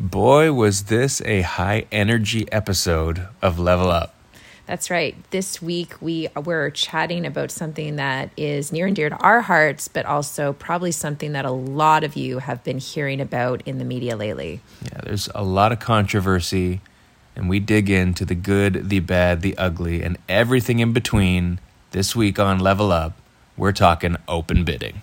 Boy, was this a high energy episode of Level Up. That's right. This week we were chatting about something that is near and dear to our hearts, but also probably something that a lot of you have been hearing about in the media lately. Yeah, there's a lot of controversy, and we dig into the good, the bad, the ugly, and everything in between. This week on Level Up, we're talking open bidding.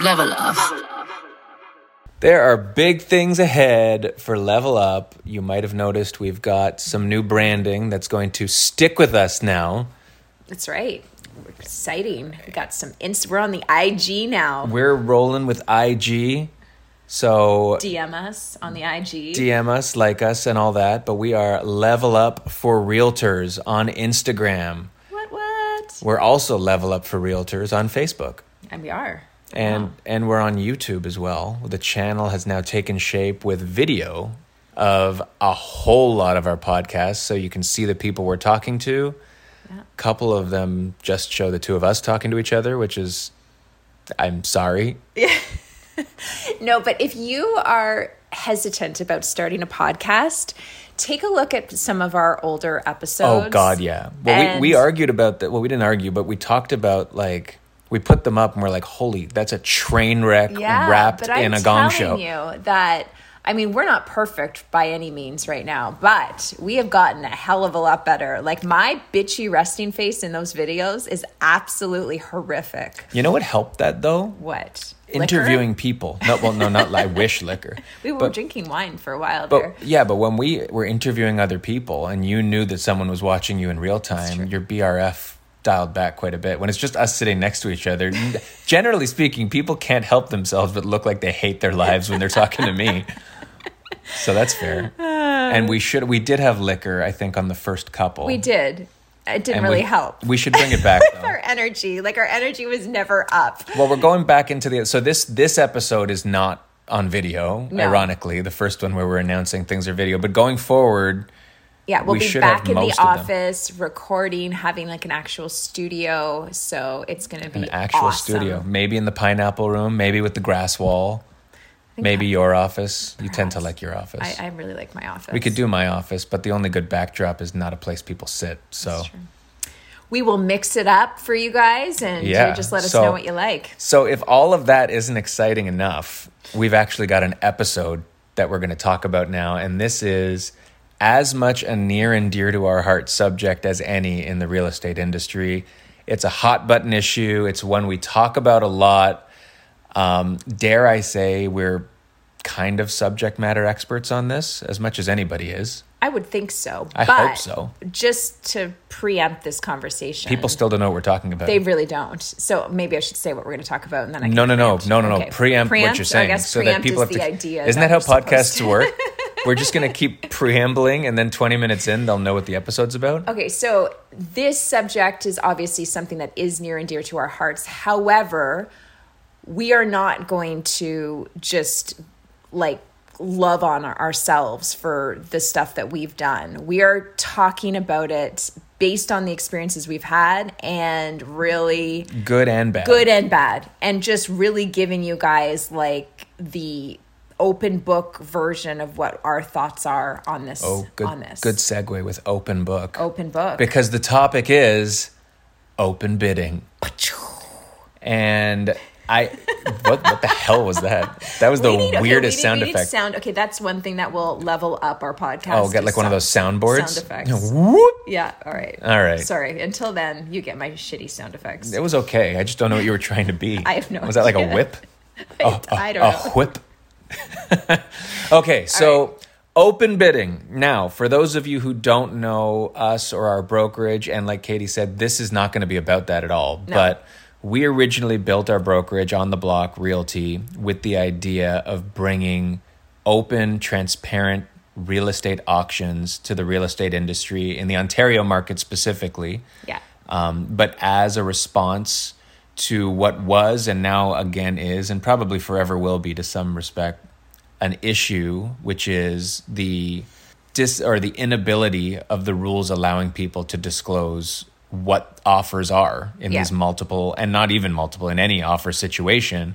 Level up. There are big things ahead for Level Up. You might have noticed we've got some new branding that's going to stick with us now. That's right. Exciting. We got some inst- we're on the IG now. We're rolling with IG. So DM us on the IG. DM us, like us, and all that. But we are Level Up for Realtors on Instagram. What, what? We're also Level Up for Realtors on Facebook. And we are. And Wow. and we're on YouTube as well. The channel has now taken shape with video of a whole lot of our podcasts, so you can see the people we're talking to. Yeah. A couple of them just show the two of us talking to each other, which is, I'm sorry. No, but if you are hesitant about starting a podcast, take a look at some of our older oh, episodes. Oh God, yeah. Well, we we argued about that. Well, we didn't argue, but we talked about like we put them up and we're like, holy, that's a train wreck yeah, wrapped but I'm in a gong show. you that I mean we're not perfect by any means right now, but we have gotten a hell of a lot better. Like my bitchy resting face in those videos is absolutely horrific. You know what helped that though? What Interviewing Liquor? people. No, well, no, not. I wish liquor. We were But- drinking wine for a while there. Yeah, but when we were interviewing other people and you knew that someone was watching you in real time, your BRF dialed back quite a bit. When it's just us sitting next to each other, generally speaking, people can't help themselves but look like they hate their lives when they're talking to me. So that's fair. And we should we did have liquor, I think, on the first couple. we did. It didn't And really we, help. We should bring it back with our energy. Like our energy was never up. Well, we're going back into the so this this episode is not on video. No. Ironically, the first one where we're announcing things are video, but going forward, Yeah, we'll We be should back have in the most of them. office recording, having like an actual studio. So it's going to be an actual awesome. studio, maybe in the pineapple room, maybe with the grass wall, maybe your office. You tend to like your office. I, I really like my office. we could do my office, but the only good backdrop is not a place people sit. So. We will mix it up for you guys, and you just let us so- know what you like. So if all of that isn't exciting enough, we've actually got an episode that we're going to talk about now, and this is as much a near and dear to our heart subject as any in the real estate industry. It's a hot button issue. It's one we talk about a lot. Um, dare I say we're kind of subject matter experts on this as much as anybody is. I would think so. I but hope so. Just to preempt this conversation, People still don't know what we're talking about. they really don't. So maybe I should say what we're going to talk about, and then I can No, no, no, preempt. no, no, no. Okay. Preempt, what you're saying, I guess so that people have to. the idea. Isn't that that how podcasts work? We're just gonna keep preambling, and then 20 minutes in, they'll know what the episode's about. Okay, so this subject is obviously something that is near and dear to our hearts. However, we are not going to just like love on ourselves for the stuff that we've done. We are talking about it based on the experiences we've had and really Good and bad. good and bad and just really giving you guys like the open book version of what our thoughts are on this Oh, good. on this Good segue with open book. open book Because the topic is open bidding, and I. what, what the hell was that? That was the We need- okay, weirdest we need- sound we effect. Sound okay, that's one thing that will level up our podcast. oh, get like one of those soundboards. Sound effects. Whoop. Yeah, all right. All right. Sorry. Until then, you get my shitty sound effects. It was okay. I just don't know what you were trying to be. I have no Was that like a whip? I, I don't a know. whip. okay, so open bidding. Now, for those of you who don't know us or our brokerage, and like Katie said, this is not going to be about that at all. But we originally built our brokerage on the block realty with the idea of bringing open, transparent real estate auctions to the real estate industry in the Ontario market specifically. Yeah. Um, but as a response to what was and now again is, and probably forever will be to some respect, an issue, which is the dis or the inability of the rules allowing people to disclose what offers are in Yeah. these multiple and not even multiple in any offer situation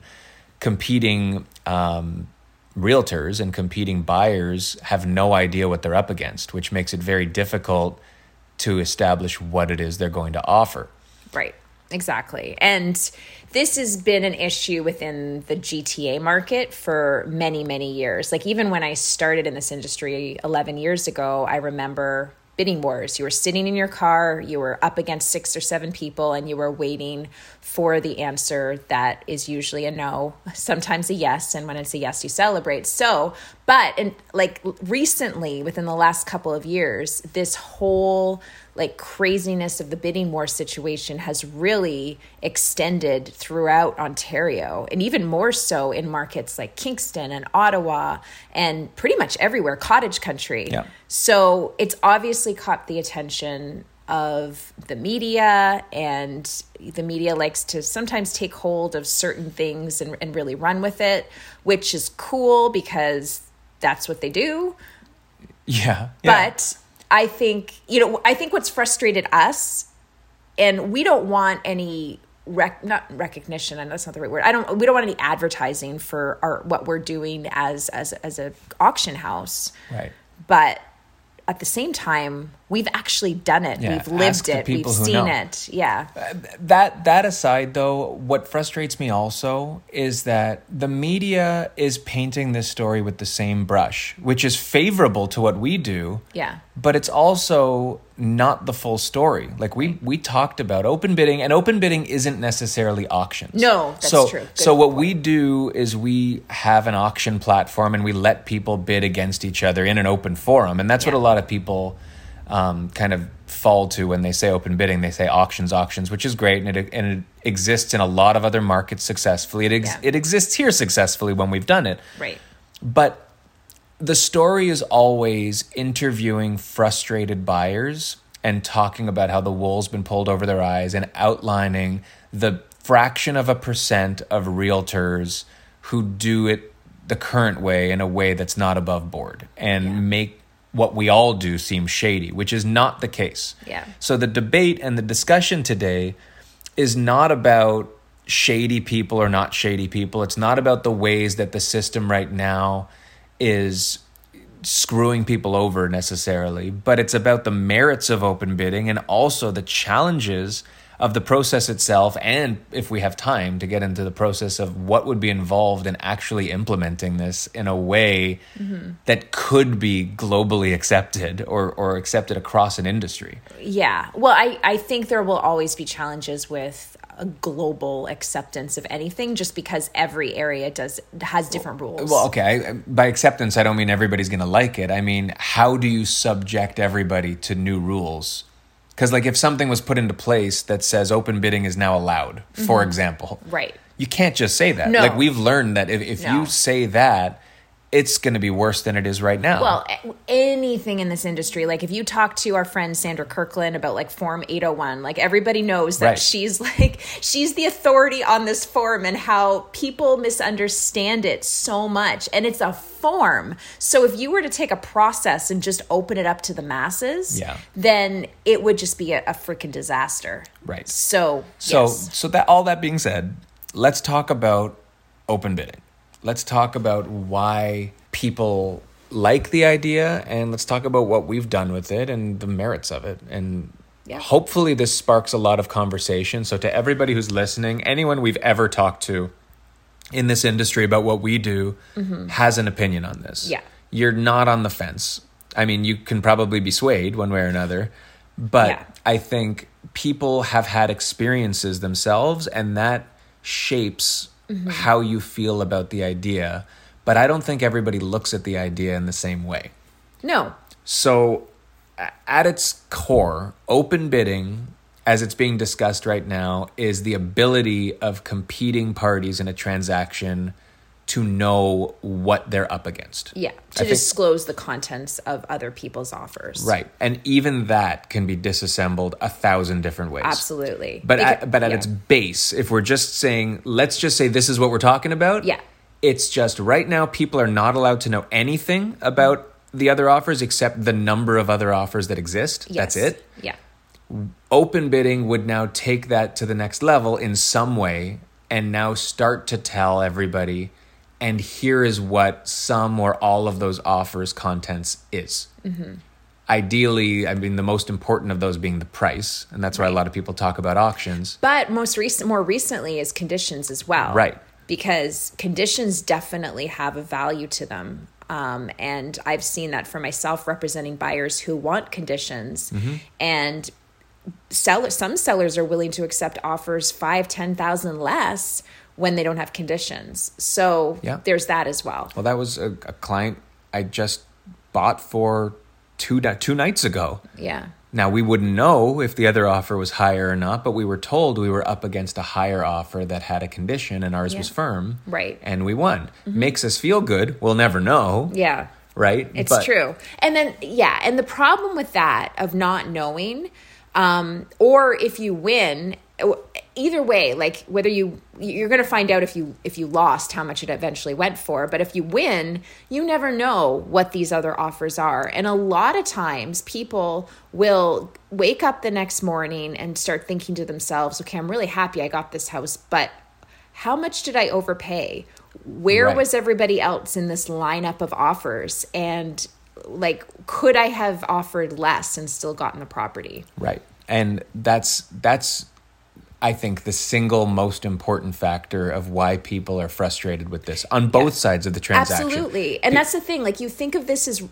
competing um, realtors and competing buyers have no idea what they're up against which makes it very difficult to establish what it is they're going to offer Right. Exactly. And this has been an issue within the GTA market for many, many years. Like, even when I started in this industry 11 years ago, I remember bidding wars. You were sitting in your car, you were up against six or seven people, and you were waiting for the answer that is usually a no, sometimes a yes. And when it's a yes, you celebrate. So, but, and like recently, within the last couple of years, this whole like craziness of the bidding war situation has really extended throughout Ontario and even more so in markets like Kingston and Ottawa and pretty much everywhere, cottage country. Yeah. So it's obviously caught the attention of the media, and the media likes to sometimes take hold of certain things and, and really run with it, which is cool because that's what they do. yeah, yeah. But I think, you know, I think what's frustrated us, and we don't want any rec not recognition and that's not the right word i don't we don't want any advertising for our what we're doing as as as a auction house right but at the same time we've actually done it Yeah, we've lived it we've seen know. it yeah uh, that that aside though what frustrates me also is that the media is painting this story with the same brush which is favorable to what we do Yeah. but it's also not the full story like we we talked about open bidding and open bidding isn't necessarily auctions No, that's so, true. Good so what point. we do is we have an auction platform and we let people bid against each other in an open forum and that's what a lot of people um, kind of fall to when they say open bidding. They say auctions, auctions, which is great, and it and it exists in a lot of other markets successfully. It ex- Yeah. it exists here successfully when we've done it. right But the story is always interviewing frustrated buyers and talking about how the wool's been pulled over their eyes and outlining the fraction of a percent of realtors who do it the current way in a way that's not above board and make what we all do seems shady, which is not the case. Yeah. So the debate and the discussion today is not about shady people or not shady people. It's not about the ways that the system right now is screwing people over necessarily, but it's about the merits of open bidding and also the challenges of the process itself and if we have time to get into the process of what would be involved in actually implementing this in a way that could be globally accepted or, or accepted across an industry. Yeah. Well, I, I think there will always be challenges with a global acceptance of anything just because every area does has different rules. Well, okay. I, by acceptance, I don't mean everybody's going to like it. I mean, how do you subject everybody to new rules? Because, like, if something was put into place that says open bidding is now allowed, for mm-hmm. example, Right. You can't just say that. No. Like, we've learned that if, if No. you say that, it's going to be worse than it is right now. Well, anything in this industry, like if you talk to our friend Sandra Kirkland about like Form 801, like everybody knows that Right. she's like, she's the authority on this form and how people misunderstand it so much. And it's a form. So if you were to take a process and just open it up to the masses, Yeah. then it would just be a, a freaking disaster. Right. So, So, yes. so that all that being said, let's talk about open bidding. Let's talk about why people like the idea, and let's talk about what we've done with it and the merits of it. And Yeah. hopefully, this sparks a lot of conversation. So, to everybody who's listening, anyone we've ever talked to in this industry about what we do has an opinion on this. Mm-hmm. Yeah. You're not on the fence. I mean, you can probably be swayed one way or another, but Yeah. I think people have had experiences themselves, and that shapes Mm-hmm. how you feel about the idea. But I don't think everybody looks at the idea in the same way. no, So, at its core, open bidding as it's being discussed right now, is the ability of competing parties in a transaction to know what they're up against. Yeah, I to think- disclose the contents of other people's offers. Right. And even that can be disassembled a thousand different ways. Absolutely. But Beca- at, but at yeah. its base, if we're just saying, let's just say this is what we're talking about. Yeah. It's just right now people are not allowed to know anything about the other offers except the number of other offers that exist. That's it. Yeah. Open bidding would now take that to the next level in some way and now start to tell everybody and here is what some or all of those offers contents is ideally i mean the most important of those being the price and that's why a lot of people talk about auctions But most recent, more recently, is conditions as well, Right. Because conditions definitely have a value to them, um, and I've seen that for myself representing buyers who want conditions, Mm-hmm. and sellers. Some sellers are willing to accept offers five, ten thousand less when they don't have conditions. So Yeah. there's that as well. well that was a, a client i just bought for two two nights ago Yeah. now we wouldn't know if the other offer was higher or not but we were told we were up against a higher offer that had a condition and ours was firm Right. Mm-hmm. and we won makes us feel good we'll never know Yeah. right It's But- true. And then, yeah, and the problem with that of not knowing, um, or if you win, either way, like whether you you're going to find out if you if you lost how much it eventually went for, but if you win, you never know what these other offers are. And a lot of times people will wake up the next morning and start thinking to themselves, "Okay, I'm really happy I got this house, but how much did I overpay? Where Right. was everybody else in this lineup of offers? And like, could I have offered less and still gotten the property? Right. And that's that's I think the single most important factor of why people are frustrated with this on both sides of the transaction. Absolutely. And that's the thing. Like, you think of this as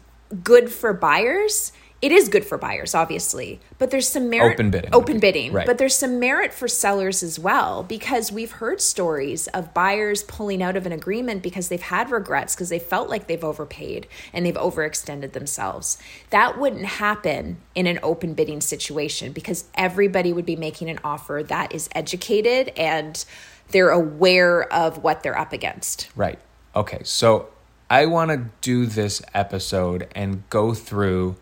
good for buyers. It is good for buyers, obviously, but there's some merit. Open bidding. Open bidding. Right. But there's some merit for sellers as well because we've heard stories of buyers pulling out of an agreement because they've had regrets because they felt like they've overpaid and they've overextended themselves. That wouldn't happen in an open bidding situation because everybody would be making an offer that is educated and they're aware of what they're up against. Right. Okay. So I want to do this episode and go through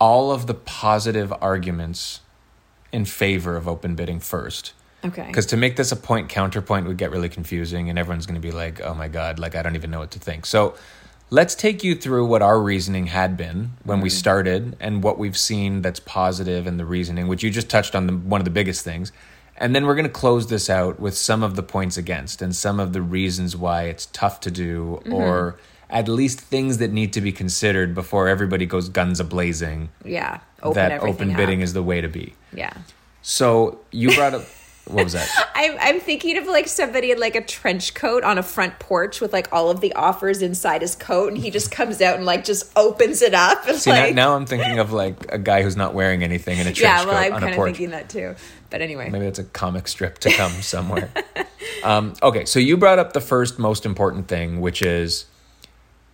all of the positive arguments in favor of open bidding first. Okay. Because to make this a point counterpoint would get really confusing and everyone's going to be like, oh my God, like I don't even know what to think. So let's take you through what our reasoning had been when we mm-hmm. started and what we've seen that's positive and the reasoning, which you just touched on the, one of the biggest things. And then we're going to close this out with some of the points against and some of the reasons why it's tough to do mm-hmm. or at least things that need to be considered before everybody goes guns a blazing Yeah. Open that open bidding up. is the way to be. Yeah. So you brought up what was that? I'm, I'm thinking of like somebody in like a trench coat on a front porch with like all of the offers inside his coat, and he just comes out and like just opens it up. And See like, now, now I'm thinking of like a guy who's not wearing anything in a trench coat. yeah, well, coat I'm on kind of thinking that too. But anyway, Maybe that's a comic strip to come somewhere. um, okay, so you brought up the first most important thing, which is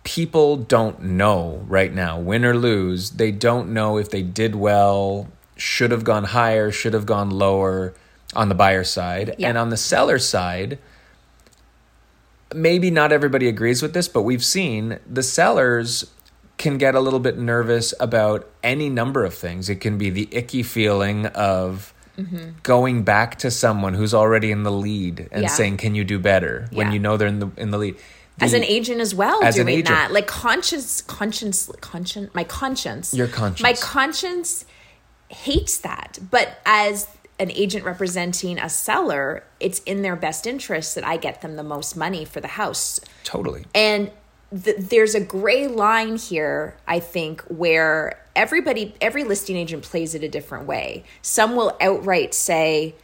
people don't know right now, win or lose. They don't know if they did well, should have gone higher, should have gone lower on the buyer side, Yeah. and on the seller side. Maybe not everybody agrees with this, but we've seen the sellers can get a little bit nervous about any number of things. It can be the icky feeling of mm-hmm. going back to someone who's already in the lead and Yeah. saying, "Can you do better?" when Yeah. you know they're in the in the lead. As an agent as well, As doing that, like conscience, conscience, conscience, my conscience, Your conscience. my conscience hates that. But as an agent representing a seller, it's in their best interest that I get them the most money for the house. totally. And th- there's a gray line here, I think, where everybody, every listing agent plays it a different way. Some will outright say,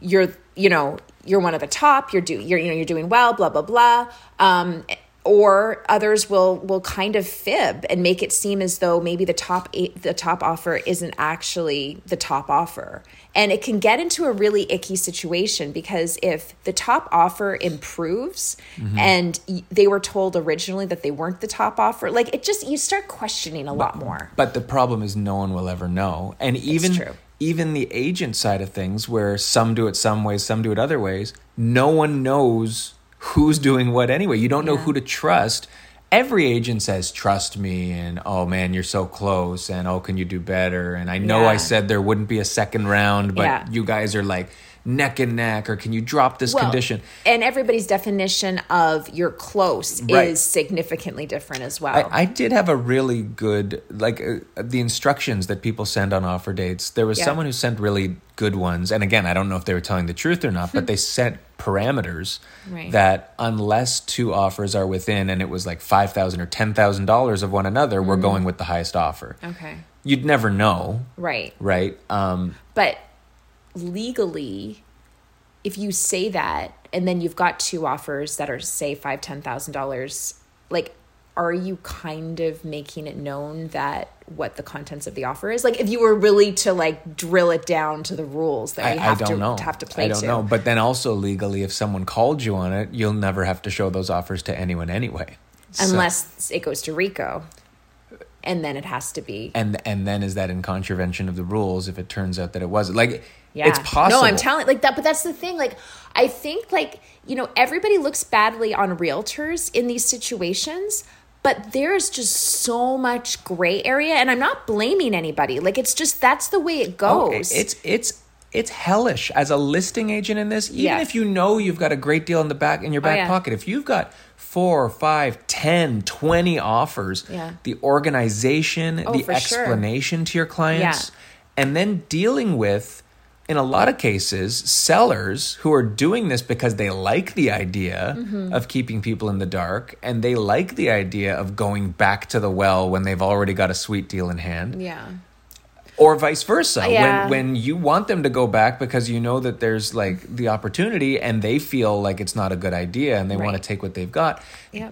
"You're, you know, you're one of the top. You're do, you're, you know, you're doing well." Blah blah blah. Um, or others will will kind of fib and make it seem as though maybe the top eight, the top offer isn't actually the top offer and it can get into a really icky situation because if the top offer improves and they were told originally that they weren't the top offer like it just you start questioning a lot more But the problem is no one will ever know. And even true. Even the agent side of things, where some do it some ways, some do it other ways, no one knows who's doing what anyway. You don't know Yeah. who to trust. Every agent says, trust me, and oh man, you're so close, and oh, can you do better? And I know I said there wouldn't be a second round, but Yeah. you guys are like neck and neck, or can you drop this Well, condition? And everybody's definition of you're close Right. is significantly different as well. I, I did have a really good like uh, the instructions that people send on offer dates. There was Yeah. someone who sent really good ones, and again, I don't know if they were telling the truth or not, but they set parameters Right. that unless two offers are within, and it was like five thousand or ten thousand dollars of one another, we're going with the highest offer. okay. You'd never know, Right. right? Um, But legally, if you say that and then you've got two offers that are say five, ten thousand dollars, like are you kind of making it known that what the contents of the offer is? Like if you were really to like drill it down to the rules that I, I have don't to know. have to play I don't to. know. But then also legally, if someone called you on it, you'll never have to show those offers to anyone anyway. So- Unless it goes to RECO. And then it has to be and and then is that in contravention of the rules if it turns out that it wasn't like Yeah. it's possible No, I'm telling like that, but that's the thing. Like, I think like you know everybody looks badly on realtors in these situations, but there's just so much gray area, and I'm not blaming anybody. Like, it's just that's the way it Oh, goes. it's it's it's hellish as a listing agent in this even Yeah. if you know you've got a great deal in the back in your oh, back yeah. pocket if you've got four five ten twenty offers Yeah. the organization Oh, the for sure. explanation to your clients and then dealing with in a lot of cases sellers who are doing this because they like the idea Mm-hmm. of keeping people in the dark and they like the idea of going back to the well when they've already got a sweet deal in hand yeah, or vice versa Yeah. when when you want them to go back because you know that there's like the opportunity and they feel like it's not a good idea and they want to take what they've got yeah,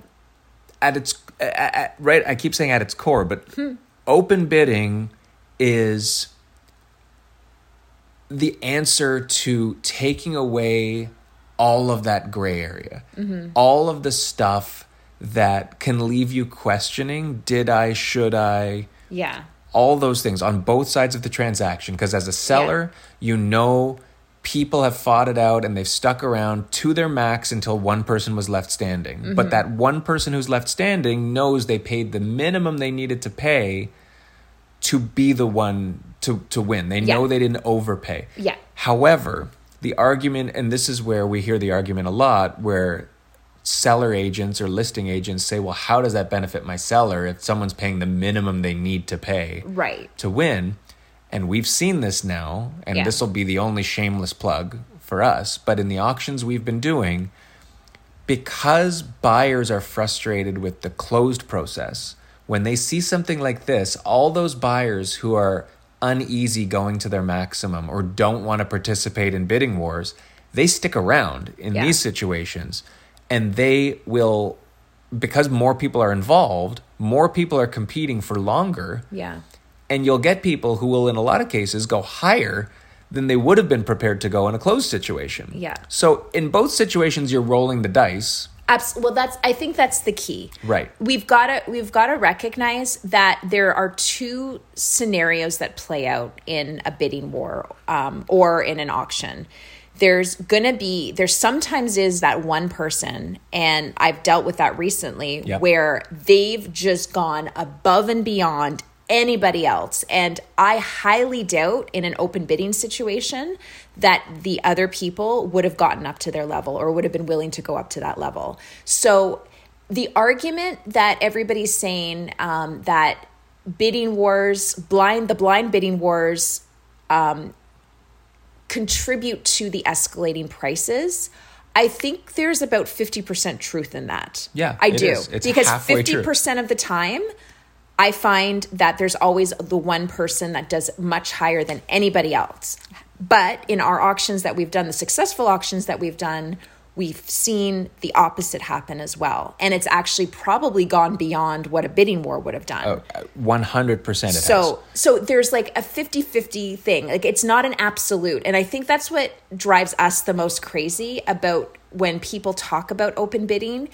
at its at, at- right i keep saying at its core but Hmm. open bidding is the answer to taking away all of that gray area. Mm-hmm. all of the stuff that can leave you questioning did i should i? Yeah, all those things on both sides of the transaction because as a seller you know people have fought it out and they've stuck around to their max until one person was left standing. But that one person who's left standing knows they paid the minimum they needed to pay to be the one to to win they know Yeah. they didn't overpay Yeah. however the argument and this is where we hear the argument a lot where seller agents or listing agents say well how does that benefit my seller if someone's paying the minimum they need to pay right, to win. And we've seen this now, and Yeah. this will be the only shameless plug for us. But in the auctions we've been doing, because buyers are frustrated with the closed process, when they see something like this, all those buyers who are uneasy going to their maximum or don't want to participate in bidding wars, they stick around in Yeah. these situations and they will because more people are involved, more people are competing for longer yeah, and you'll get people who will in a lot of cases go higher than they would have been prepared to go in a closed situation. Yeah. So in both situations you're rolling the dice. Abs- well, that's I think that's the key. Right. We've got to we've got to recognize that there are two scenarios that play out in a bidding war um, or in an auction. There's gonna be there sometimes is that one person, and I've dealt with that recently, Yep. where they've just gone above and beyond anybody else. And I highly doubt in an open bidding situation that the other people would have gotten up to their level or would have been willing to go up to that level. So the argument that everybody's saying um, that bidding wars, blind, the blind bidding wars, um, contribute to the escalating prices. I think there's about 50% truth in that. Yeah, I do. is. Because halfway 50% of the time, I find that there's always the one person that does much higher than anybody else. But in our auctions that we've done, the successful auctions that we've done, we've seen the opposite happen as well. And it's actually probably gone beyond what a bidding war would have done. Uh, 100% it has. So so there's like a 50-50 thing. Like it's not an absolute. And I think that's what drives us the most crazy about when people talk about open bidding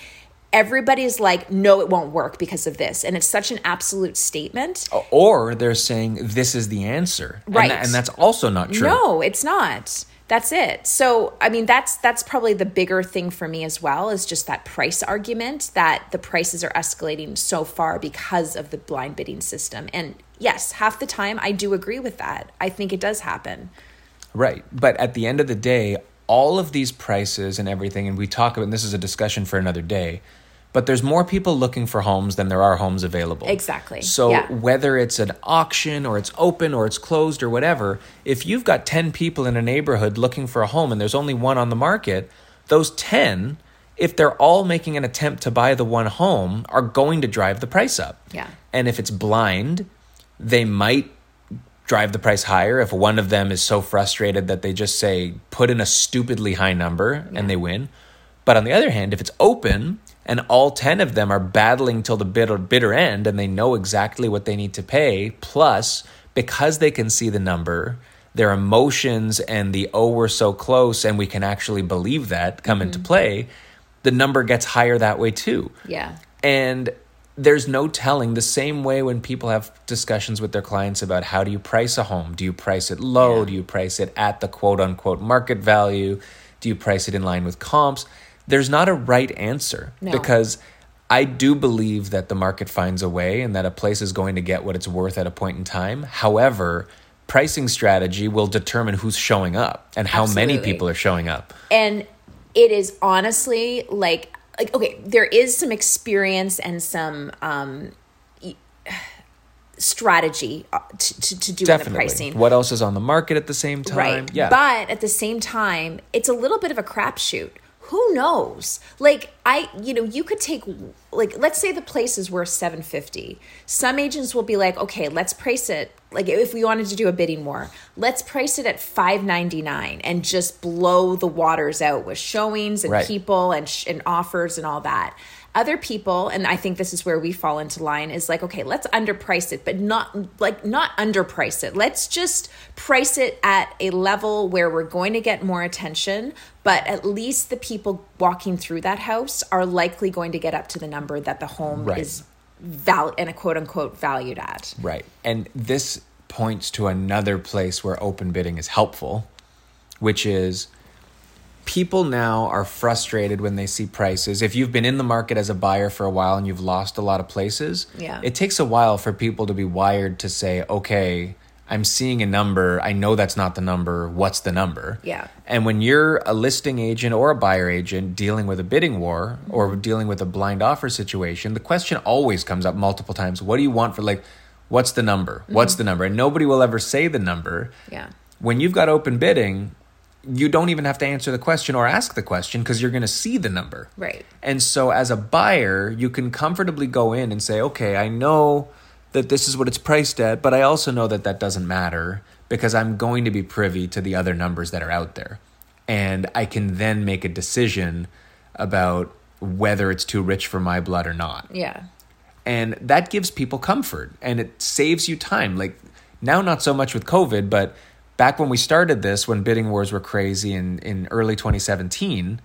everybody's like, no, it won't work because of this. And it's such an absolute statement. Uh, or they're saying this is the answer. And Right. And, that's also not true. No, it's not. That's it. So, I mean, that's that's probably the bigger thing for me as well is just that price argument that the prices are escalating so far because of the blind bidding system. And yes, half the time I do agree with that. I think it does happen. Right. But at the end of the day, all of these prices and everything, and we talk about, and this is a discussion for another day, but there's more people looking for homes than there are homes available. Exactly. So Yeah. whether it's an auction or it's open or it's closed or whatever, if you've got 10 people in a neighborhood looking for a home and there's only one on the market, those 10, if they're all making an attempt to buy the one home, are going to drive the price up. Yeah. And if it's blind, they might drive the price higher if one of them is so frustrated that they just say put in a stupidly high number and they win. But on the other hand, if it's open and all 10 of them are battling till the bitter, bitter end and they know exactly what they need to pay, plus because they can see the number, their emotions and the oh, we're so close and we can actually believe that come into mm-hmm. play, the number gets higher that way too. Yeah. And there's no telling the same way when people have discussions with their clients about how do you price a home? Do you price it low? Yeah. Do you price it at the quote unquote market value? Do you price it in line with comps? There's not a right answer No. because I do believe that the market finds a way and that a place is going to get what it's worth at a point in time. However, pricing strategy will determine who's showing up and how many people are showing up. and it is honestly like like okay there is some experience and some um strategy uh, to, to, to do in the pricing What else is on the market at the same time? right Yeah. but at the same time it's a little bit of a crapshoot who knows? Like i you know you could take like let's say the place is worth 750 some agents will be like okay let's price it like if we wanted to do a bidding war let's price it at 599 and just blow the waters out with showings and Right. people and sh- and offers and all that other people and i think this is where we fall into line is like okay let's underprice it but not like not underprice it let's just price it at a level where we're going to get more attention but at least the people walking through that house are likely going to get up to the number that the home Right. is val and a quote unquote valued at Right. And this points to another place where open bidding is helpful, which is people now are frustrated when they see prices. If you've been in the market as a buyer for a while and you've lost a lot of places, Yeah. it takes a while for people to be wired to say, okay, I'm seeing a number. I know that's not the number. What's the number? Yeah. And when you're a listing agent or a buyer agent dealing with a bidding war or mm-hmm. dealing with a blind offer situation, the question always comes up multiple times. What do you want for like what's the number? What's mm-hmm. the number? And nobody will ever say the number. yeah When you've got open bidding, you don't even have to answer the question or ask the question because you're going to see the number. Right. And so as a buyer, you can comfortably go in and say, "Okay, I know that this is what it's priced at, but I also know that that doesn't matter because I'm going to be privy to the other numbers that are out there." And I can then make a decision about whether it's too rich for my blood or not yeah and that gives people comfort and it saves you time like now not so much with covid but back when we started this when bidding wars were crazy in, in early 2017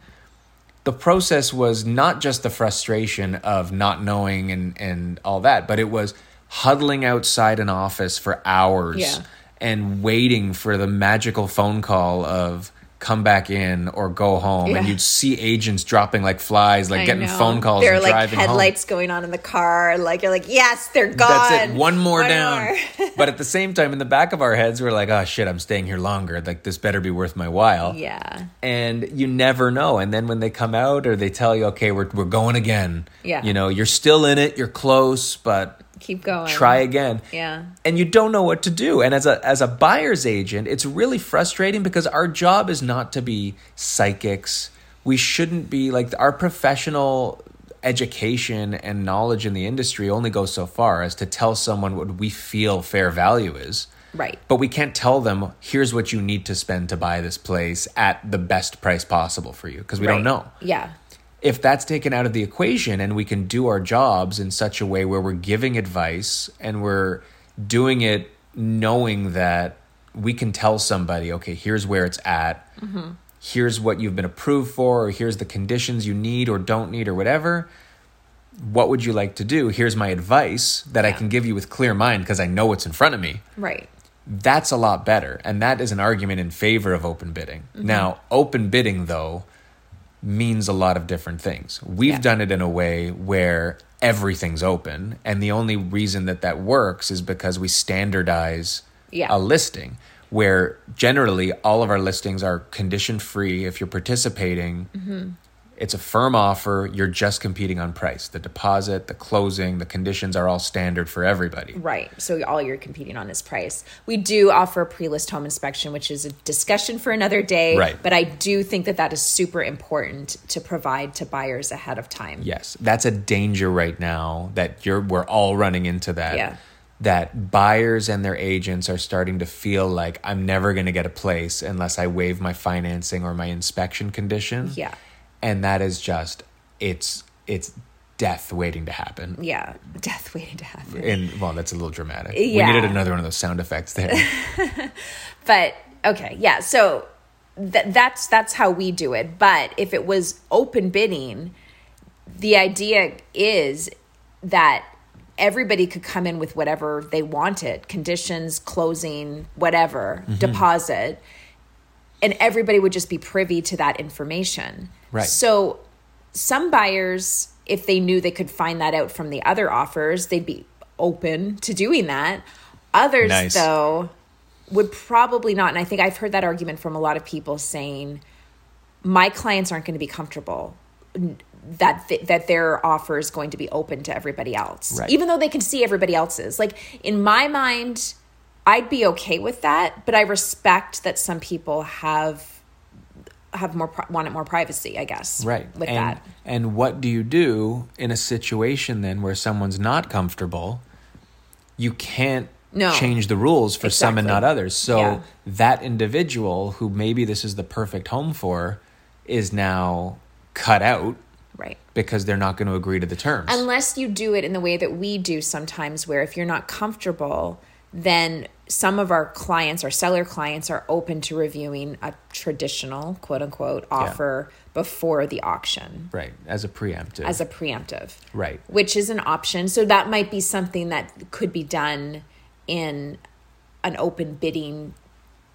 the process was not just the frustration of not knowing and, and all that but it was huddling outside an office for hours Yeah. and waiting for the magical phone call of come back in or go home and you'd see agents dropping like flies like I getting know. phone calls There are and like driving home. headlights going on in the car. Like you're like, yes, they're gone. That's it. One more One down. more. but at the same time, in the back of our heads, we're like, oh shit, I'm staying here longer. Like this better be worth my while. yeah. And you never know. And then when they come out or they tell you, okay, we're we're going again. Yeah. You know, you're still in it. You're close, but Keep going. try again. Yeah. And you don't know what to do. And as a as a buyer's agent, it's really frustrating because our job is not to be psychics. We shouldn't be like our professional education and knowledge in the industry only goes so far as to tell someone what we feel fair value is. Right. But we can't tell them here's what you need to spend to buy this place at the best price possible for you because we don't know Yeah. If that's taken out of the equation and we can do our jobs in such a way where we're giving advice and we're doing it knowing that we can tell somebody, okay, here's where it's at, here's what you've been approved for, or here's the conditions you need or don't need, or whatever, what would you like to do? Here's my advice that I can give you with clear mind because I know what's in front of me. Right. That's a lot better. And that is an argument in favor of open bidding. Mm-hmm. Now, open bidding, though, means a lot of different things. We've Yeah. done it in a way where everything's open. And the only reason that that works is because we standardize Yeah. a listing where generally all of our listings are condition free. If you're participating, Mm-hmm. It's a firm offer. You're just competing on price. The deposit, the closing, the conditions are all standard for everybody. Right. So all you're competing on is price. We do offer a pre-list home inspection, which is a discussion for another day. Right. But I do think that that is super important to provide to buyers ahead of time. Yes, that's a danger right now that you're we're all running into that. Yeah. That buyers and their agents are starting to feel like I'm never going to get a place unless I waive my financing or my inspection condition. Yeah. And that is just it's it's death waiting to happen. Yeah. Death waiting to happen. And well, that's a little dramatic. Yeah. We needed another one of those sound effects there. But okay, yeah. So th- that's that's how we do it. But if it was open bidding, the idea is that everybody could come in with whatever they wanted, conditions, closing, whatever, Mm-hmm. deposit, and everybody would just be privy to that information. Right. So some buyers if they knew they could find that out from the other offers, they'd be open to doing that. Others Nice. though would probably not. And I think I've heard that argument from a lot of people saying, my clients aren't going to be comfortable that th- that their offer is going to be open to everybody else, Right. even though they can see everybody else's. Like in my mind, I'd be okay with that, but I respect that some people have have more wanted more privacy. I guess, Right. with and, that. And what do you do in a situation then where someone's not comfortable? You can't No. change the rules for some and not others. So Yeah. that individual who maybe this is the perfect home for is now cut out Right. because they're not going to agree to the terms. Unless you do it in the way that we do sometimes, where if you're not comfortable, then some of our clients, our seller clients, are open to reviewing a traditional quote unquote offer before the auction right. As a preemptive. as a preemptive. Right. Which is an option. So that might be something that could be done in an open bidding.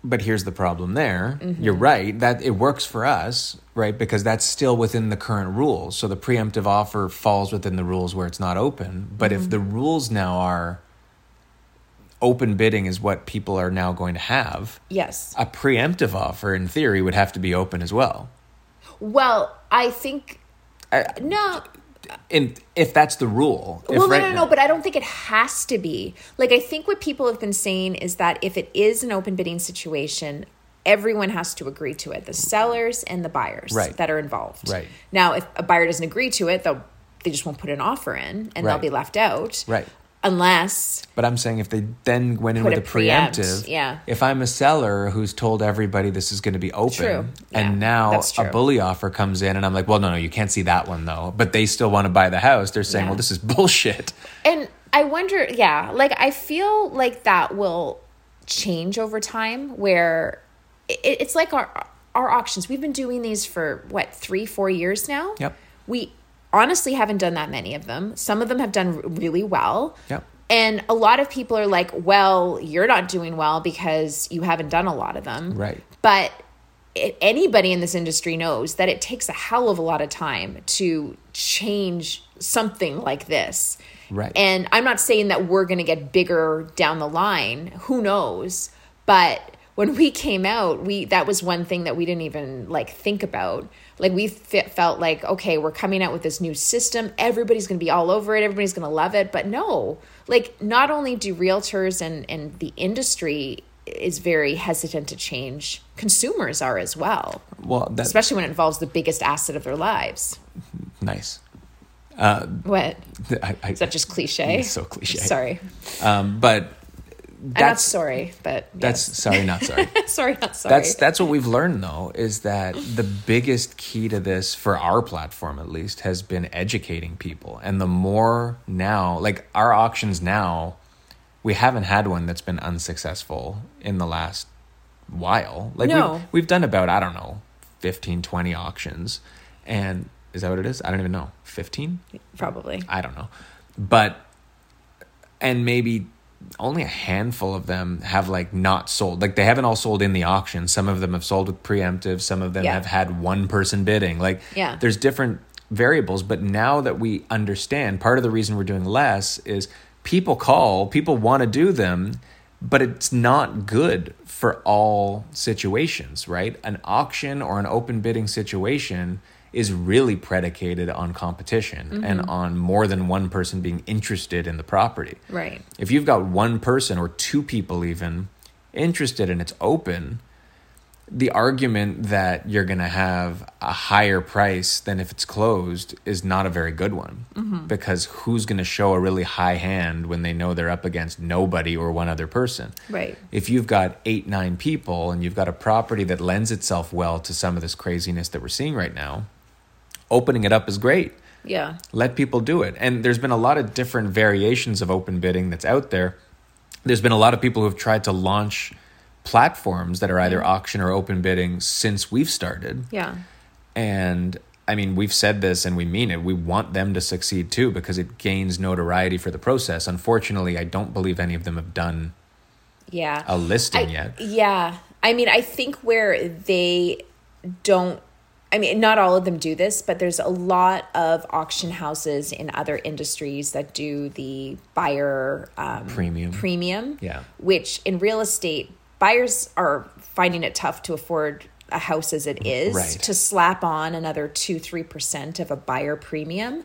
But here's the problem there. Mm-hmm. You're right that it works for us, right? Because that's still within the current rules. So the preemptive offer falls within the rules where it's not open. But Mm-hmm. if the rules now are open bidding is what people are now going to have, Yes. a preemptive offer in theory would have to be open as well. Well, I think no. And if that's the rule. Well, right no, no, now- no, but I don't think it has to be. Like, I think what people have been saying is that if it is an open bidding situation, everyone has to agree to it the sellers and the buyers Right. that are involved. Right. Now, if a buyer doesn't agree to it, they'll, they just won't put an offer in and they'll be left out. Right. Unless, But I'm saying if they then went in with a preempt, preemptive, yeah. If I'm a seller who's told everybody this is going to be open, True, yeah, and now a bully offer comes in, and I'm like, well, no, no, you can't see that one though. But they still want to buy the house. They're saying, Yeah. well, this is bullshit. and I wonder, yeah, like I feel like that will change over time where it, it's like our our auctions. We've been doing these for what three, four years now. Yep. We honestly haven't done that many of them. Some of them have done really well. Yep. And a lot of people are like, "Well, you're not doing well because you haven't done a lot of them." Right. But anybody in this industry knows that it takes a hell of a lot of time to change something like this. Right. And I'm not saying that we're going to get bigger down the line. Who knows? But when we came out, we that was one thing that we didn't even like think about. Like we fe- felt like, okay, we're coming out with this new system. Everybody's going to be all over it. Everybody's going to love it. But no, like not only do realtors and and the industry is very hesitant to change, consumers are as well. Well, that's Especially when it involves the biggest asset of their lives. nice. What? I, I, Is that just cliche? It's so cliche. Sorry. um, but I'm not that's sorry, but that's yes. sorry, not sorry. sorry, not sorry. That's that's what we've learned though is that the biggest key to this for our platform at least has been educating people. And the more now, like our auctions now, we haven't had one that's been unsuccessful in the last while. Like No. we've, we've done about I don't know 15 20 auctions and Is that what it is? I don't even know. 15? Probably. I don't know. But and maybe only a handful of them have like not sold. Like they haven't all sold in the auction. Some of them have sold with preemptive, some of them Yeah. have had one person bidding. Like Yeah. there's different variables, but now that we understand, part of the reason we're doing less is people call, people want to do them, but it's not good for all situations, right? An auction or an open bidding situation is really predicated on competition mm-hmm. and on more than one person being interested in the property. Right. If you've got one person or two people even interested and it's open, the argument that you're going to have a higher price than if it's closed is not a very good one mm-hmm. because who's going to show a really high hand when they know they're up against nobody or one other person? Right. If you've got eight, nine people and you've got a property that lends itself well to some of this craziness that we're seeing right now, opening it up is great Yeah. let people do it. And there's been a lot of different variations of open bidding that's out there. There's been a lot of people who have tried to launch platforms that are either auction or open bidding since we've started. Yeah. And I mean, we've said this and we mean it. We want them to succeed too because it gains notoriety for the process. Unfortunately, I don't believe any of them have done Yeah. a listing I- yet. Yeah. I mean, I think where they don't, I mean, not all of them do this, but there's a lot of auction houses in other industries that do the buyer um, Premium. premium. Yeah. Which in real estate, buyers are finding it tough to afford a house as it is Right. to slap on another two, three percent of a buyer premium.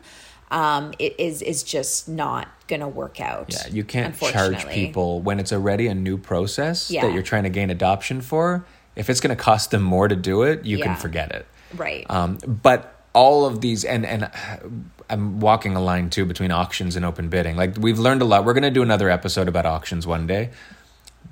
Um, it is is just not gonna work out. Yeah, you can't charge people when it's already a new process Yeah. that you're trying to gain adoption for. If it's going to cost them more to do it, you Yeah. can forget it. Right. Um, but all of these, and and I'm walking a line too between auctions and open bidding. Like we've learned a lot. We're going to do another episode about auctions one day,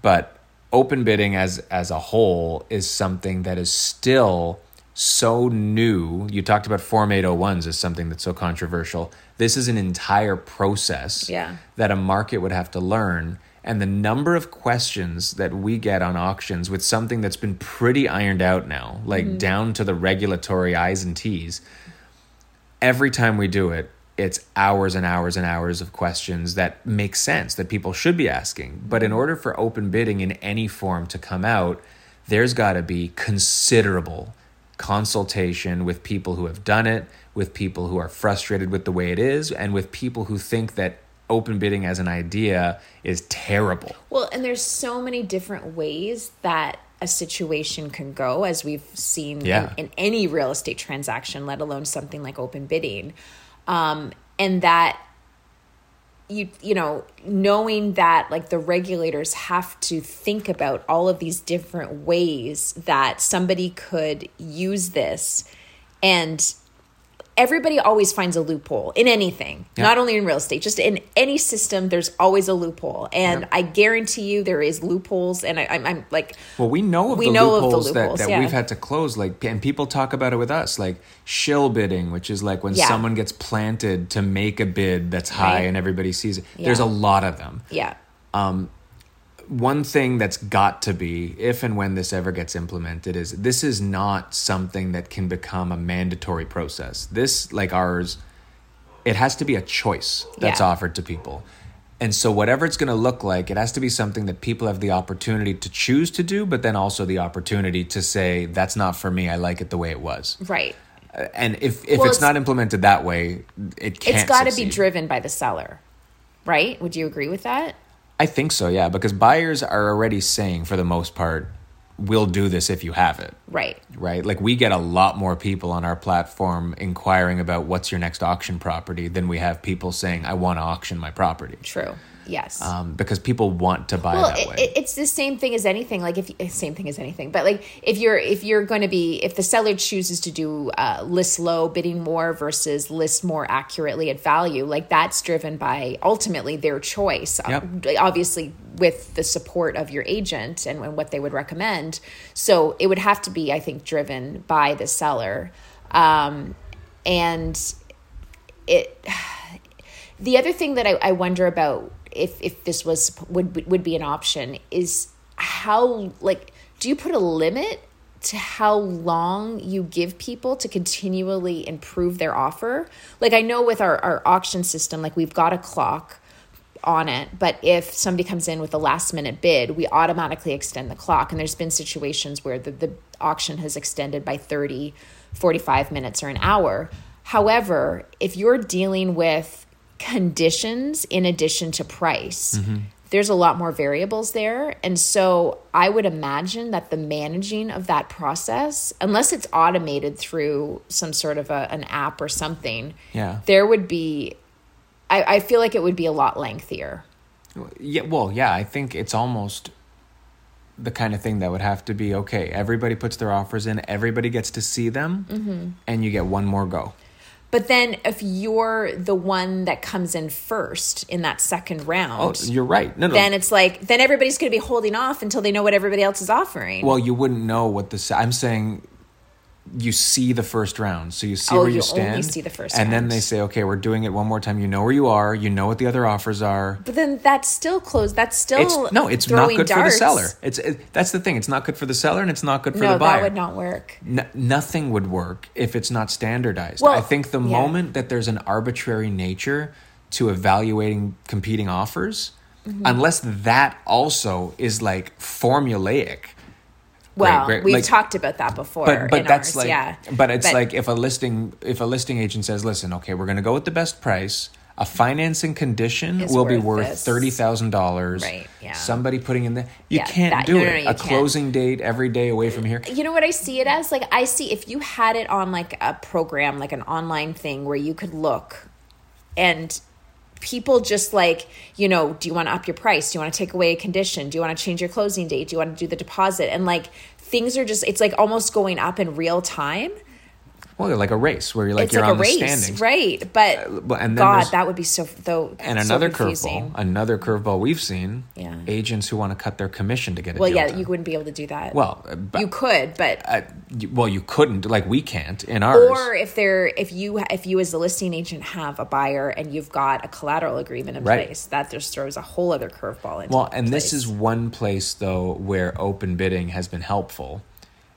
but open bidding as as a whole is something that is still so new. You talked about Form 801s as something that's so controversial. This is an entire process Yeah. that a market would have to learn. And the number of questions that we get on auctions with something that's been pretty ironed out now, like mm-hmm. down to the regulatory I's and T's, every time we do it, it's hours and hours and hours of questions that make sense that people should be asking. But in mm-hmm. order for open bidding in any form to come out, there's got to be considerable consultation with people who have done it, with people who are frustrated with the way it is, and with people who think that open bidding as an idea is terrible. Well, and there's so many different ways that a situation can go, as we've seen Yeah. in, in any real estate transaction, let alone something like open bidding. Um, and that you you know knowing that like the regulators have to think about all of these different ways that somebody could use this and everybody always finds a loophole in anything not only in real estate just in any system there's always a loophole and Yep. i guarantee you there is loopholes and I, I'm, I'm like Well, we know of We the know of the loopholes, loopholes, that, that yeah. we've had to close. Like, and people talk about it with us, like shill bidding, which is like when Yeah. someone gets planted to make a bid that's high Right. and everybody sees it. There's a lot of them. yeah um, One thing that's got to be, if and when this ever gets implemented, is this is not something that can become a mandatory process. This, like ours, it has to be a choice that's Yeah. offered to people. And so, whatever it's going to look like, it has to be something that people have the opportunity to choose to do, but then also the opportunity to say, that's not for me. I like it the way it was. right Uh, And if, if Well, it's, it's- not implemented that way, it can't. it's got to be driven by the seller right would you agree with that I think so, yeah, because buyers are already saying, for the most part, we'll do this if you have it. right right? Like we get a lot more people on our platform inquiring about what's your next auction property than we have people saying, I want to auction my property. true yes Um, because people want to buy well that it, way. it's the same thing as anything like if same thing as anything but like if you're if you're going to be if the seller chooses to do uh, list low bidding more versus list more accurately at value like that's driven by ultimately their choice Yep. Obviously with the support of your agent and, and what they would recommend. So it would have to be i think driven by the seller. Um, and it the other thing that I, I wonder about if if this was would would be an option is how like do you put a limit to how long you give people to continually improve their offer. Like I know with our, our auction system, like we've got a clock on it, but if somebody comes in with a last minute bid, we automatically extend the clock. And there's been situations where the, the auction has extended by 30, 45 minutes or an hour. However, if you're dealing with conditions in addition to price, mm-hmm. there's a lot more variables there. And so I would imagine that the managing of that process, unless it's automated through some sort of a, an app or something, Yeah. there would be, I, I feel like it would be a lot lengthier. Yeah, well, yeah, I think it's almost the kind of thing that would have to be okay. Everybody puts their offers in, everybody gets to see them, Mm-hmm. and you get one more go. But then if you're the one that comes in first in that second round, Oh, you're right. No, no. then it's like, then everybody's going to be holding off until they know what everybody else is offering. well, you wouldn't know what the. I'm saying you see the first round, so you see Oh, where you, you stand. only see the first and then they say, okay, we're doing it one more time. You know where you are. You know what the other offers are. but then that's still closed. That's still It's no, it's not good for the seller. It's it, that's the thing. It's not good for the seller, and it's not good for No, the buyer. that would not work. N- nothing would work if it's not standardized. Well, I think the yeah. moment that there's an arbitrary nature to evaluating competing offers, Mm-hmm. unless that also is like formulaic. Well, great. we've Like- talked about that before. But but that's ours, like yeah. but it's like if a listing if a listing agent says, "Listen, okay, we're going to go with the best price. A financing condition will be worth worth this." thirty thousand dollars." Right, yeah. Somebody putting in the you Yeah, can't that- do no, it. no, no, a can't. closing date every day away from here. you know what I see it as? Like I see if you had it on like a program, like an online thing where you could look and people just like, you know, do you want to up your price? Do you want to take away a condition? Do you want to change your closing date? Do you want to do the deposit? And like things are just it's like almost going up in real time. Well, like a race where you're like it's you're like on a race, standings. right? But Uh, and then God, that would be so though. And another confusing. curveball, another curveball we've seen. Yeah. Agents who want to cut their commission to get a Well, yeah, done. you wouldn't be able to do that. Well, uh, but, you could, but uh, well, you couldn't. Like we can't in ours. or if they're if you if you as the listing agent have a buyer and you've got a collateral agreement in Right. place that just throws a whole other curveball into well, and this is one place though where open bidding has been helpful.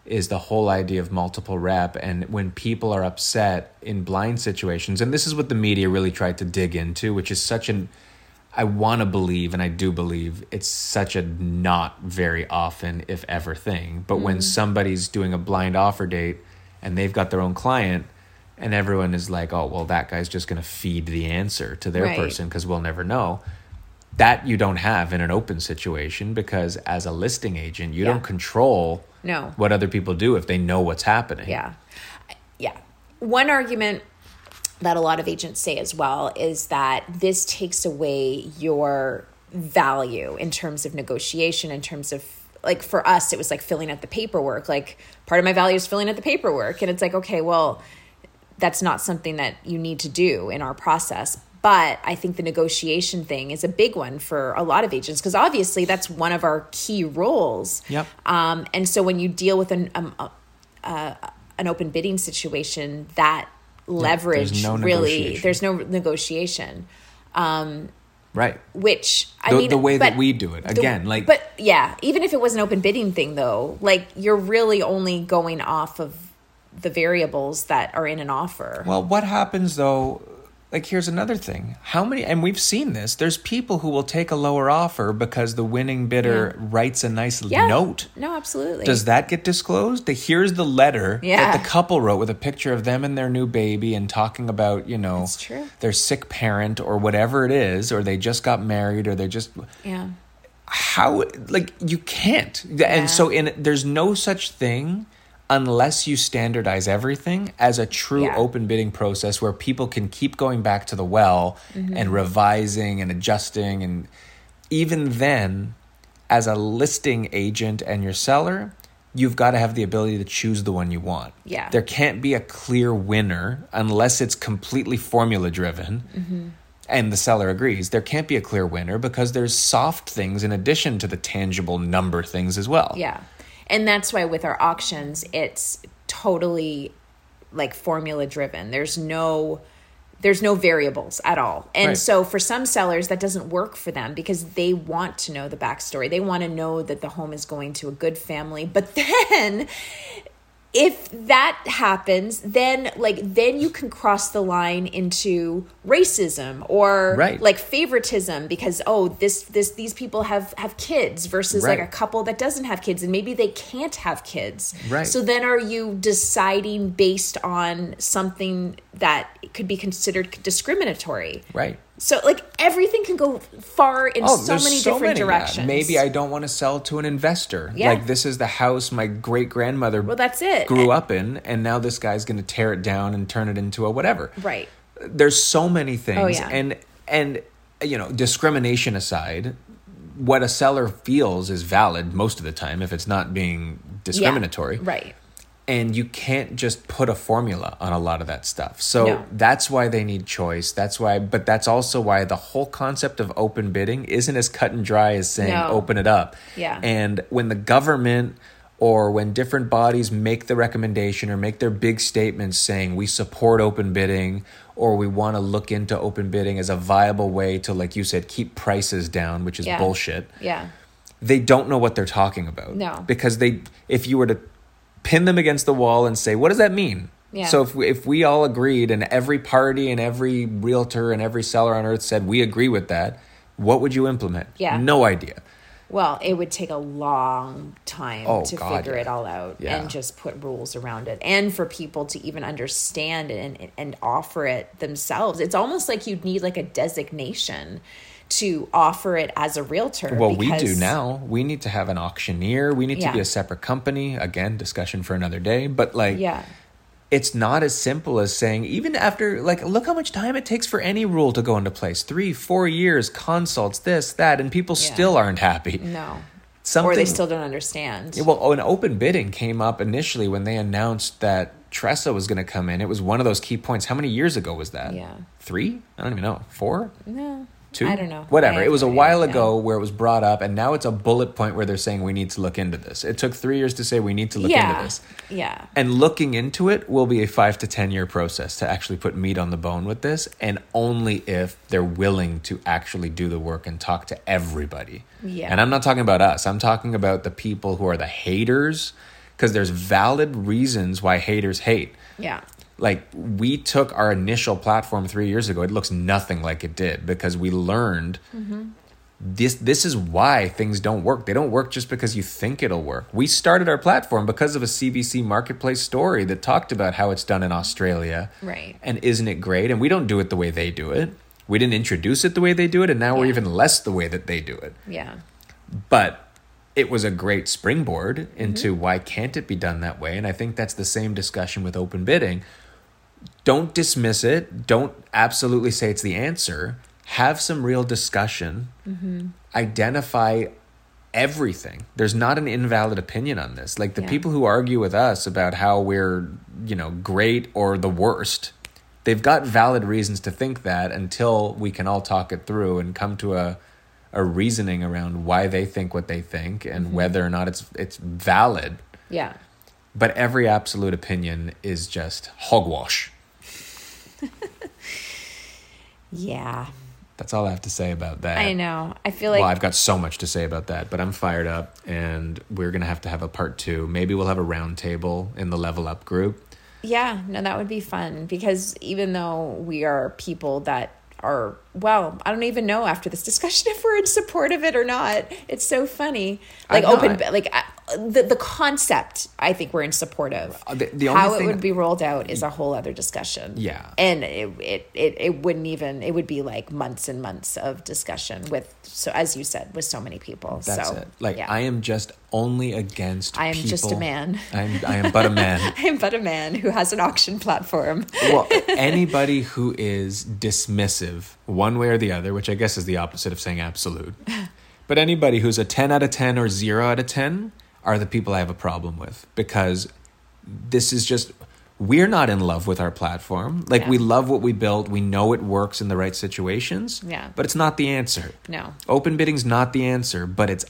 Is the whole idea of multiple rep, and when people are upset in blind situations, and this is what the media really tried to dig into, which is such an I want to believe, and I do believe, it's such a not very often, if ever, thing. But when mm-hmm. somebody's doing a blind offer date and they've got their own client, and everyone is like, oh, well, that guy's just going to feed the answer to their Right. person because we'll never know. That you don't have in an open situation because as a listing agent, you Yeah. don't control No. what other people do if they know what's happening. Yeah. Yeah. One argument that a lot of agents say as well is that this takes away your value in terms of negotiation, in terms of like for us, it was like filling out the paperwork. Like part of my value is filling out the paperwork. And it's like, okay, well, that's not something that you need to do in our process. But I think the negotiation thing is a big one for a lot of agents because obviously that's one of our key roles. Yep. Um, and so when you deal with an um, uh, uh, an open bidding situation, that leverage no really there's no negotiation. Right. Which I The- mean, the way that we do it. the- Again, like- but yeah, even if it was an open bidding thing, though, like you're really only going off of the variables that are in an offer. Well, what happens though? Like, here's another thing. How many, and we've seen this, there's people who will take a lower offer because the winning bidder writes a nice yeah, note. No, absolutely. Does that get disclosed? Here's the letter Yeah. that the couple wrote with a picture of them and their new baby and talking about, you know, their sick parent or whatever it is, or they just got married or they just. yeah. How, like, you can't. Yeah. And so, in there's no such thing unless you standardize everything as a true Yeah. open bidding process where people can keep going back to the well Mm-hmm. and revising and adjusting and even then as a listing agent and your seller you've got to have the ability to choose the one you want Yeah. there can't be a clear winner unless it's completely formula driven Mm-hmm. and the seller agrees there can't be a clear winner because there's soft things in addition to the tangible number things as well Yeah. And that's why with our auctions, it's totally like formula driven. There's no there's no variables at all. And Right. so for some sellers, that doesn't work for them because they want to know the backstory. They want to know that the home is going to a good family. But then if that happens, then like then you can cross the line into racism or Right. like favoritism because oh this this these people have have kids versus like a couple that doesn't have kids and maybe they can't have kids. Right. So then are you deciding based on something that could be considered discriminatory? Right. So like everything can go far in oh, so Oh, there's many different yeah. directions. Maybe I don't want to sell to an investor. Yeah. Like this is the house my great grandmother Well, that's it. grew up in, and now this guy's going to tear it down and turn it into a whatever. Right. There's so many oh, things, Oh, yeah. and and you know, discrimination aside, what a seller feels is valid most of the time if it's not being discriminatory. Yeah. Right. And you can't just put a formula on a lot of that stuff. So No. that's why they need choice. That's why, but that's also why the whole concept of open bidding isn't as cut and dry as saying No. open it up. Yeah. And when the government or when different bodies make the recommendation or make their big statements saying we support open bidding or we want to look into open bidding as a viable way to like you said keep prices down, which is Yeah. bullshit Yeah. they don't know what they're talking about. No. Because they if you were to pin them against the wall and say, what does that mean? Yeah. So if we, if we all agreed and every party and every realtor and every seller on earth said we agree with that, what would you implement? Yeah. No idea. Well, it would take a long time Oh, to God, figure yeah. it all out Yeah. and just put rules around it and for people to even understand it and, and offer it themselves. It's almost like you'd need like a designation to offer it as a realtor. Well, we do now. We need to have an auctioneer. We need to be a separate company. Again, discussion for another day. But like Yeah. it's not as simple as saying even after like look how much time it takes for any rule to go into place three four years consults this that and people Yeah. still aren't happy No. something or they still don't understand. Yeah, well, oh, an open bidding came up initially when they announced that TRESA was going to come in. It was one of those key points. How many years ago was that? Yeah. Three? I don't even know. Four? no. Two? I don't know. Whatever. It was a while ago where it was brought up, and now it's a bullet point where they're saying we need to look into this. It took three years to say we need to look Yeah. into this. Yeah. And looking into it will be a five to 10 year process to actually put meat on the bone with this, and only if they're willing to actually do the work and talk to everybody. Yeah. And I'm not talking about us, I'm talking about the people who are the haters, because there's valid reasons why haters hate. Yeah. Like, we took our initial platform three years ago, it looks nothing like it did because we learned. Mm-hmm. This this is why things don't work. They don't work just because you think it'll work. We started our platform because of a CBC marketplace story that talked about how it's done in Australia. Right. And isn't it great? And we don't do it the way they do it. We didn't introduce it the way they do it, and now we're even less the way that they do it. Yeah. But it was a great springboard mm-hmm. into why can't it be done that way? And I think that's the same discussion with open bidding. Don't dismiss it. Don't absolutely say it's the answer. Have some real discussion. Mm-hmm. Identify everything. There's not an invalid opinion on this. Like the Yeah. people who argue with us about how we're, you know, great or the worst, they've got valid reasons to think that until we can all talk it through and come to a a reasoning around why they think what they think and mm-hmm. whether or not it's it's valid. Yeah. But every absolute opinion is just hogwash. Yeah. That's all I have to say about that. I know. I feel like well, I've got so much to say about that, but I'm fired up, and we're gonna have to have a part two. Maybe we'll have a round table in the level up group. Yeah, no, that would be fun because even though we are people that are, well, I don't even know after this discussion if we're in support of it or not. It's so funny. Like open, like uh, the the concept, I think we're in support of. Uh, the- the How it would be rolled out is a whole other discussion. Yeah. and it, it it it wouldn't even. It would be like months and months of discussion with so as you said with so many people. That's so it. Like yeah. I am just only against. I am just a man. I'm I am but a man. I am but a man who has an auction platform. well, anybody who is dismissive, one way or the other, which I guess is the opposite of saying absolute, but anybody who's a 10 out of 10 or 0 out of 10 are the people I have a problem with because this is just. We're not in love with our platform. Like, Yeah. we love what we built. We know it works in the right situations. Yeah. But it's not the answer. No. Open bidding's not the answer, but it's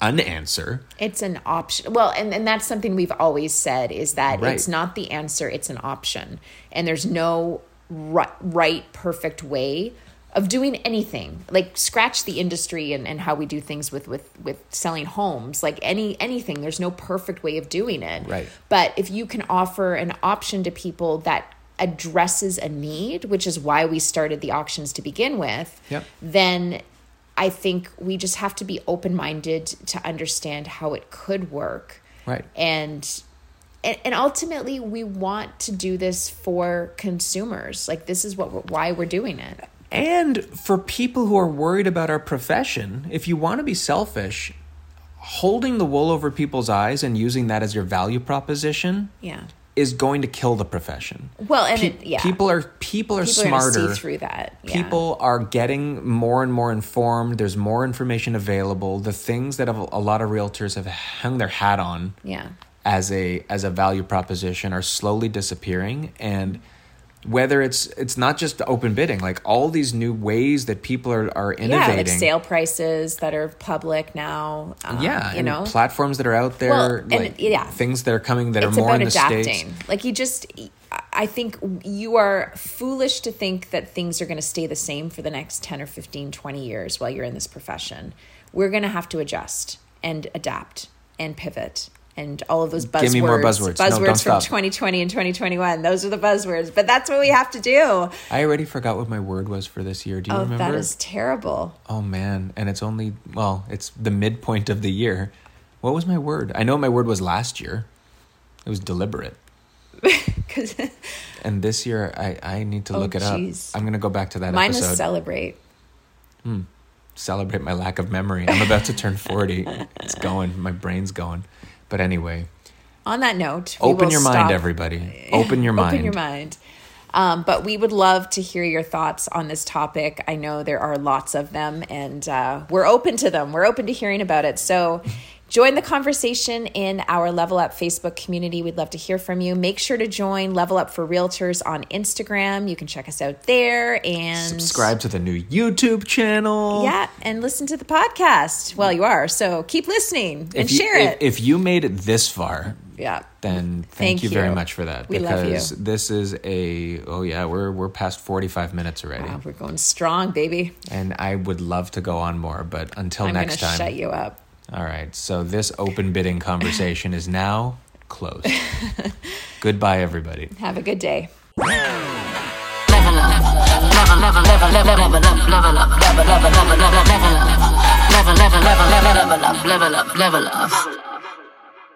an answer. It's an option. Well, and, and that's something we've always said is that Right. it's not the answer, it's an option. And there's no right, right perfect way of doing anything like scratch the industry and, and how we do things with with with selling homes like any anything there's no perfect way of doing it Right. but if you can offer an option to people that addresses a need which is why we started the auctions to begin with Yep. then i think we just have to be open-minded to understand how it could work Right. and and, and ultimately we want to do this for consumers like this is what we're, why we're doing it And for people who are worried about our profession, if you want to be selfish, holding the wool over people's eyes and using that as your value proposition yeah is going to kill the profession. well and Pe- it, yeah People are people are people are smarter. see through that yeah. People are getting more and more informed. There's more information available. The things that a lot of realtors have hung their hat on yeah as a as a value proposition are slowly disappearing and whether it's it's not just open bidding like all these new ways that people are are innovating yeah like sale prices that are public now um, yeah you and know? platforms that are out there Well, and like yeah. things that are coming that it's are more in the adapting. States like you just i think you are foolish to think that things are going to stay the same for the next 10 or 15 20 years while you're in this profession. We're going to have to adjust and adapt and pivot and all of those buzzwords Give me more buzzwords. Buzzwords. Don't from stop. 2020 and 2021 those are the buzzwords but that's what we have to do. I already forgot what my word was for this year. Do you oh remember? that is terrible. Oh man. And it's only well it's the midpoint of the year. What was my word? I know my word was last year. It was deliberate. Because and this year i i need to Oh, look it up. i'm gonna go back to that mine episode. is celebrate. Hmm. celebrate my lack of memory. I'm about to turn 40. It's going. My brain's going. But anyway, on that note open your mind, stop- everybody. Open your mind. Open your mind. Um, but we would love to hear your thoughts on this topic. I know there are lots of them, and uh, we're open to them. We're open to hearing about it. So join the conversation in our Level Up Facebook community. We'd love to hear from you. Make sure to join Level Up for Realtors on Instagram. You can check us out there and Subscribe to the new YouTube channel. Yeah, and listen to the podcast. Well, you are. So keep listening and If you, share if, it. if you made it this far, yeah. then thank, Thank you very much for that. We you. because this is a oh yeah, we're we're past 45 minutes already. Wow, we're going strong, baby. And I would love to go on more, but until I'm next time. shut you up. All right. So this open bidding conversation is now closed. Goodbye everybody. Have a good day. level up, level, level, level, level, level up, level up, level, level, level, level, level up, level, level, level, level, level up, level up, level up.